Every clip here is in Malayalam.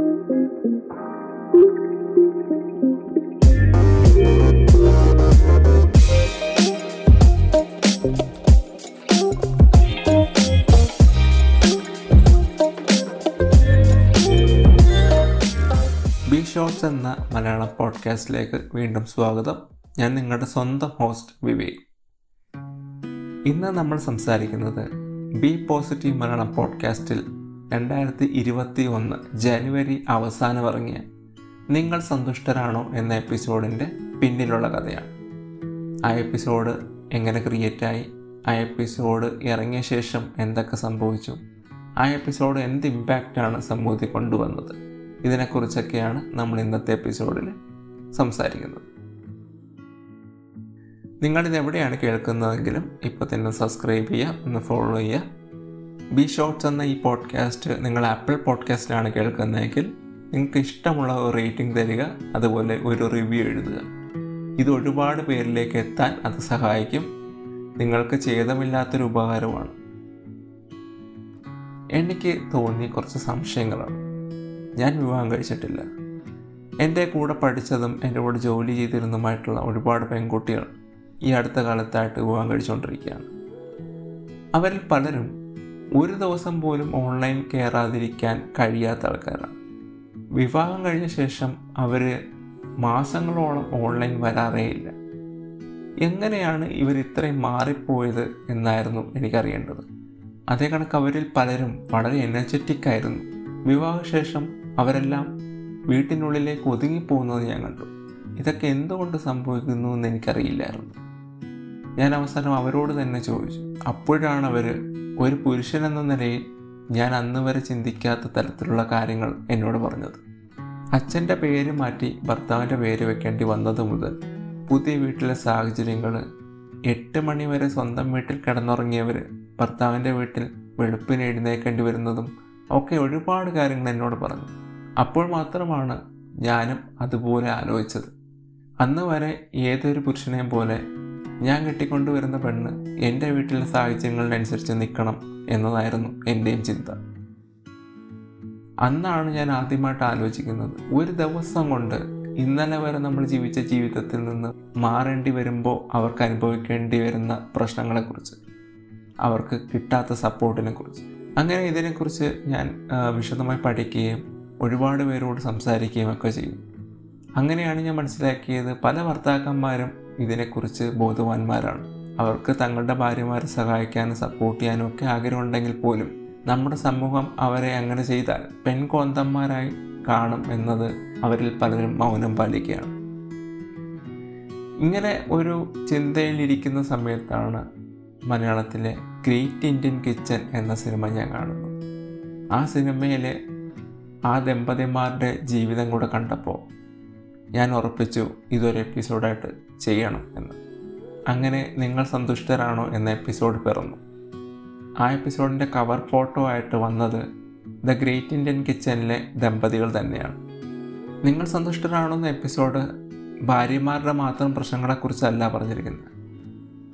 ബി ഷോർട്സ് എന്ന മലയാള പോഡ്കാസ്റ്റിലേക്ക് വീണ്ടും സ്വാഗതം. ഞാൻ നിങ്ങളുടെ സ്വന്തം ഹോസ്റ്റ് വിവേക്. ഇന്ന് നമ്മൾ സംസാരിക്കുന്നത് ബി പോസിറ്റീവ് മലയാളം പോഡ്കാസ്റ്റിൽ രണ്ടായിരത്തി ഇരുപത്തി ഒന്ന് ജനുവരി അവസാനം ഇറങ്ങിയ നിങ്ങൾ സന്തുഷ്ടരാണോ എന്ന എപ്പിസോഡിന്റെ പിന്നിലുള്ള കഥയാണ്. ആ എപ്പിസോഡ് എങ്ങനെ ക്രിയേറ്റായി? ആ എപ്പിസോഡ് ഇറങ്ങിയ ശേഷം എന്തൊക്കെ സംഭവിച്ചു? ആ എപ്പിസോഡ് എന്ത് ഇമ്പാക്റ്റാണ് സമൂഹത്തിൽ കൊണ്ടുവന്നത്? ഇതിനെക്കുറിച്ചൊക്കെയാണ് നമ്മൾ ഇന്നത്തെ എപ്പിസോഡിൽ സംസാരിക്കുന്നത്. നിങ്ങളിത് എവിടെയാണ് കേൾക്കുന്നതെങ്കിലും ഇപ്പോൾ തന്നെ സബ്സ്ക്രൈബ് ചെയ്യുക ഒന്ന് ഫോളോ ചെയ്യുക ബി ഷോർട്ട്സ് എന്ന ഈ പോഡ്കാസ്റ്റ് നിങ്ങൾ ആപ്പിൾ പോഡ്കാസ്റ്റിലാണ് കേൾക്കുന്നതെങ്കിൽ നിങ്ങൾക്ക് ഇഷ്ടമുള്ള ഒരു റേറ്റിംഗ് തരിക അതുപോലെ ഒരു റിവ്യൂ എഴുതുക. ഇത് ഒരുപാട് പേരിലേക്ക് എത്താൻ അത് സഹായിക്കും. നിങ്ങൾക്ക് ഛേദമില്ലാത്തൊരു ഉപകാരമാണ്. എനിക്ക് തോന്നി കുറച്ച് സംശയങ്ങളാണ്. ഞാൻ വിവാഹം കഴിച്ചിട്ടില്ല. എന്റെ കൂടെ പഠിച്ചതും എന്റെ കൂടെ ജോലി ചെയ്തിരുന്നതുമായിട്ടുള്ള ഒരുപാട് പെൺകുട്ടികൾ ഈ അടുത്ത കാലത്തായിട്ട് വിവാഹം കഴിച്ചുകൊണ്ടിരിക്കുകയാണ്. അവരിൽ പലരും ഒരു ദിവസം പോലും ഓൺലൈൻ കയറാതിരിക്കാൻ കഴിയാത്ത ആൾക്കാരാണ്. വിവാഹം കഴിഞ്ഞ ശേഷം അവർ മാസങ്ങളോളം ഓൺലൈൻ ഇല്ല. എങ്ങനെയാണ് ഇവർ ഇത്രയും മാറിപ്പോയത് എന്നായിരുന്നു എനിക്കറിയേണ്ടത്. അതേ കണക്ക് അവരിൽ പലരും വളരെ എനർജറ്റിക് ആയിരുന്നു. വിവാഹശേഷം അവരെല്ലാം വീട്ടിനുള്ളിലേക്ക് ഒതുങ്ങിപ്പോകുന്നത് ഞാൻ കണ്ടു. ഇതൊക്കെ എന്തുകൊണ്ട് സംഭവിക്കുന്നു എന്ന് എനിക്കറിയില്ലായിരുന്നു. ഞാൻ അവസാനം അവരോട് തന്നെ ചോദിച്ചു. അപ്പോഴാണ് അവർ ഒരു പുരുഷൻ എന്ന നിലയിൽ ഞാൻ അന്ന് വരെ ചിന്തിക്കാത്ത തരത്തിലുള്ള കാര്യങ്ങൾ എന്നോട് പറഞ്ഞത്. അച്ഛന്റെ പേര് മാറ്റി ഭർത്താവിന്റെ പേര് വെക്കേണ്ടി വന്നത് മുതൽ പുതിയ വീട്ടിലെ സാഹചര്യങ്ങൾ എട്ട് മണി വരെ സ്വന്തം വീട്ടിൽ കിടന്നുറങ്ങിയവർ ഭർത്താവിന്റെ വീട്ടിൽ വെളുപ്പിന് എഴുന്നേക്കേണ്ടി വരുന്നതും ഒക്കെ ഒരുപാട് കാര്യങ്ങൾ എന്നോട് പറഞ്ഞു. അപ്പോൾ മാത്രമാണ് ഞാനും അതുപോലെ ആലോചിച്ചത്. അന്ന് വരെ ഏതൊരു പുരുഷനെയും പോലെ ഞാൻ കെട്ടിക്കൊണ്ടുവരുന്ന പെണ്ണ് എന്റെ വീട്ടിലെ സാഹചര്യങ്ങളിനനുസരിച്ച് നിൽക്കണം എന്നതായിരുന്നു എന്റെയും ചിന്ത. അന്നാണ് ഞാൻ ആദ്യമായിട്ട് ആലോചിക്കുന്നത്. ഒരു ദിവസം കൊണ്ട് ഇന്നലെ വരെ നമ്മൾ ജീവിച്ച ജീവിതത്തിൽ നിന്ന് മാറേണ്ടി വരുമ്പോൾ അവർക്ക് അനുഭവിക്കേണ്ടി വരുന്ന പ്രശ്നങ്ങളെക്കുറിച്ച് അവർക്ക് കിട്ടാത്ത സപ്പോർട്ടിനെ കുറിച്ച് അങ്ങനെ ഇതിനെക്കുറിച്ച് ഞാൻ വിശദമായി പഠിക്കുകയും ഒരുപാട് പേരോട് സംസാരിക്കുകയും ഒക്കെ ചെയ്യും അങ്ങനെയാണ് ഞാൻ മനസ്സിലാക്കിയത്. പല ഭർത്താക്കന്മാരും ഇതിനെക്കുറിച്ച് ബോധവാന്മാരാണ്. അവർക്ക് തങ്ങളുടെ ഭാര്യമാരെ സഹായിക്കാനും സപ്പോർട്ട് ചെയ്യാനും ഒക്കെ ആഗ്രഹമുണ്ടെങ്കിൽ പോലും നമ്മുടെ സമൂഹം അവരെ അങ്ങനെ ചെയ്താൽ പെൺകോന്തന്മാരായി കാണും എന്നത് അവരിൽ പലരും മൗനം പാലിക്കുകയാണ്. ഇങ്ങനെ ഒരു ചിന്തയിലിരിക്കുന്ന സമയത്താണ് മലയാളത്തിലെ ഗ്രേറ്റ് ഇന്ത്യൻ കിച്ചൻ എന്ന സിനിമ ഞാൻ കാണുന്നു ആ സിനിമയിലെ ആ ദമ്പതിമാരുടെ ജീവിതം കൂടെ കണ്ടപ്പോൾ ഞാൻ ഉറപ്പിച്ചു ഇതൊരു എപ്പിസോഡായിട്ട് ചെയ്യണം എന്ന്. അങ്ങനെ നിങ്ങൾ സന്തുഷ്ടരാണോ എന്ന എപ്പിസോഡ് പിറന്നു. ആ എപ്പിസോഡിന്റെ കവർ ഫോട്ടോ ആയിട്ട് വന്നത് ദ ഗ്രേറ്റ് ഇന്ത്യൻ കിച്ചനിലെ ദമ്പതികൾ തന്നെയാണ്. നിങ്ങൾ സന്തുഷ്ടരാണോ എന്ന എപ്പിസോഡ് ഭാര്യമാരുടെ മാത്രം പ്രശ്നങ്ങളെക്കുറിച്ചല്ല പറഞ്ഞിരിക്കുന്നത്.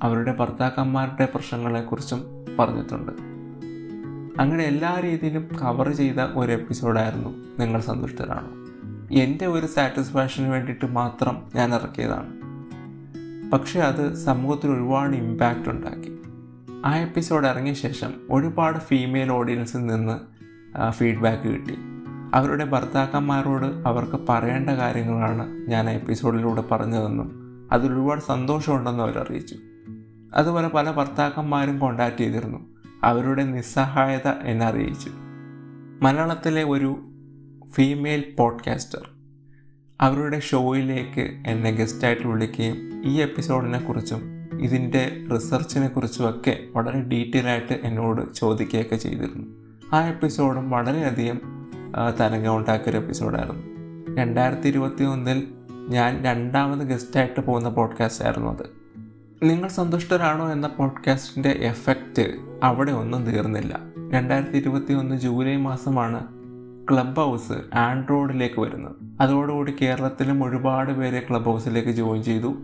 അവരുടെ ഭർത്താക്കന്മാരുടെ പ്രശ്നങ്ങളെക്കുറിച്ചും പറഞ്ഞിട്ടുണ്ട്. അങ്ങനെ എല്ലാ രീതിയിലും കവർ ചെയ്ത ഒരു എപ്പിസോഡായിരുന്നു നിങ്ങൾ സന്തുഷ്ടരാണോ. എന്റെ ഒരു സാറ്റിസ്ഫാക്ഷന് വേണ്ടിയിട്ട് മാത്രം ഞാൻ ഇറക്കിയതാണ്. പക്ഷേ അത് സമൂഹത്തിൽ ഒരുപാട് ഇമ്പാക്റ്റ് ഉണ്ടാക്കി. ആ എപ്പിസോഡ് ഇറങ്ങിയ ശേഷം ഒരുപാട് ഫീമെയിൽ ഓഡിയൻസിൽ നിന്ന് ഫീഡ്ബാക്ക് കിട്ടി. അവരുടെ ഭർത്താക്കന്മാരോട് അവർക്ക് പറയേണ്ട കാര്യങ്ങളാണ് ഞാൻ ആ എപ്പിസോഡിലൂടെ പറഞ്ഞതെന്നും അതിൽ ഒരുപാട് സന്തോഷമുണ്ടെന്നും അവർ അറിയിച്ചു. അതുപോലെ പല ഭർത്താക്കന്മാരും കോണ്ടാക്ട് ചെയ്തിരുന്നു. അവരുടെ നിസ്സഹായത എന്നറിയിച്ചു മലയാളത്തിലെ ഒരു ഫീമെയിൽ പോഡ്കാസ്റ്റർ. അവരുടെ ഷോയിലേക്ക് എന്നെ ഗസ്റ്റായിട്ട് വിളിക്കുകയും ഈ എപ്പിസോഡിനെ കുറിച്ചും ഇതിന്റെ റിസർച്ചിനെ കുറിച്ചുമൊക്കെ വളരെ ഡീറ്റെയിൽ ആയിട്ട് എന്നോട് ചോദിക്കുകയൊക്കെ ചെയ്തിരുന്നു. ആ എപ്പിസോഡും വളരെയധികം തരംഗം ഉണ്ടാക്കിയൊരു എപ്പിസോഡായിരുന്നു. രണ്ടായിരത്തി ഇരുപത്തി ഒന്നിൽ ഞാൻ രണ്ടാമത് ഗസ്റ്റായിട്ട് പോകുന്ന പോഡ്കാസ്റ്റ് ആയിരുന്നു അത്. നിങ്ങൾ സന്തുഷ്ടരാണോ എന്ന പോഡ്കാസ്റ്റിന്റെ എഫക്റ്റ് അവിടെ ഒന്നും തീർന്നില്ല. രണ്ടായിരത്തി ഇരുപത്തി ഒന്ന് ജൂലൈ മാസമാണ് ക്ലബ് ഹൗസ് ആൻഡ്രോയിഡിലേക്ക് വരുന്നത്. അതോടുകൂടി കേരളത്തിലും ഒരുപാട് പേരെ ക്ലബ് ഹൗസിലേക്ക് ജോയിൻ ചെയ്തു.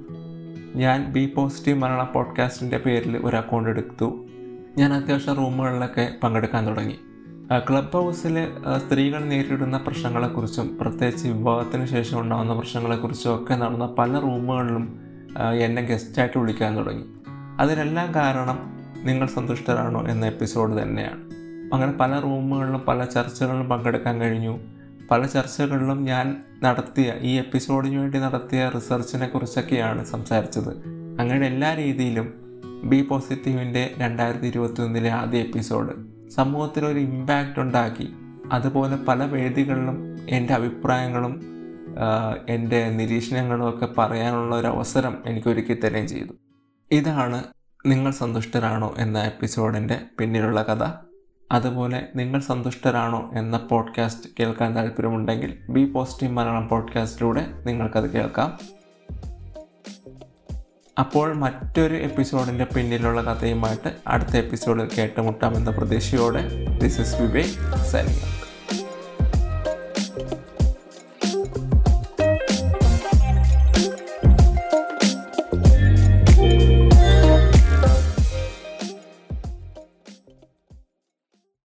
ഞാൻ ബി പോസിറ്റീവ് മലയാളം പോഡ്കാസ്റ്റിന്റെ പേരിൽ ഒരു അക്കൗണ്ട് എടുത്തു. ഞാൻ അത്യാവശ്യം റൂമുകളിലൊക്കെ പങ്കെടുക്കാൻ തുടങ്ങി. ക്ലബ് ഹൗസിൽ സ്ത്രീകൾ നേരിടുന്ന പ്രശ്നങ്ങളെക്കുറിച്ചും പ്രത്യേകിച്ച് വിവാഹത്തിന് ശേഷം ഉണ്ടാകുന്ന പ്രശ്നങ്ങളെക്കുറിച്ചും ഒക്കെ നടന്ന പല റൂമുകളിലും എന്നെ ഗസ്റ്റായിട്ട് വിളിക്കാൻ തുടങ്ങി. അതിനെല്ലാം കാരണം നിങ്ങൾ സന്തുഷ്ടരാണോ എന്ന എപ്പിസോഡ് തന്നെയാണ്. അങ്ങനെ പല റൂമുകളിലും പല ചർച്ചകളിലും പങ്കെടുക്കാൻ കഴിഞ്ഞു. പല ചർച്ചകളിലും ഞാൻ നടത്തിയ ഈ എപ്പിസോഡിന് വേണ്ടി നടത്തിയ റിസർച്ചിനെ കുറിച്ചൊക്കെയാണ് സംസാരിച്ചത്. അങ്ങനെ എല്ലാ രീതിയിലും ബി പോസിറ്റീവിന്റെ രണ്ടായിരത്തി ഇരുപത്തി ഒന്നിലെ ആദ്യ എപ്പിസോഡ് സമൂഹത്തിലൊരു ഇമ്പാക്റ്റ് ഉണ്ടാക്കി. അതുപോലെ പല വേദികളിലും എന്റെ അഭിപ്രായങ്ങളും എന്റെ നിരീക്ഷണങ്ങളും ഒക്കെ പറയാനുള്ള ഒരു അവസരം എനിക്ക് ഒരുക്കി തരുകയും ചെയ്തു. ഇതാണ് നിങ്ങൾ സന്തുഷ്ടരാണോ എന്ന എപ്പിസോഡിന്റെ പിന്നിലുള്ള കഥ. അതുപോലെ നിങ്ങൾ സന്തുഷ്ടരാണോ എന്ന പോഡ്കാസ്റ്റ് കേൾക്കാൻ താല്പര്യമുണ്ടെങ്കിൽ ബി പോസിറ്റീവ് മലയാളം പോഡ്കാസ്റ്റിലൂടെ നിങ്ങൾക്കത് കേൾക്കാം. അപ്പോൾ മറ്റൊരു എപ്പിസോഡിന്റെ പിന്നിലുള്ള കഥയുമായിട്ട് അടുത്ത എപ്പിസോഡിൽ കേട്ടുമുട്ടാമെന്ന പ്രതീക്ഷയോടെ. This is Vivek signing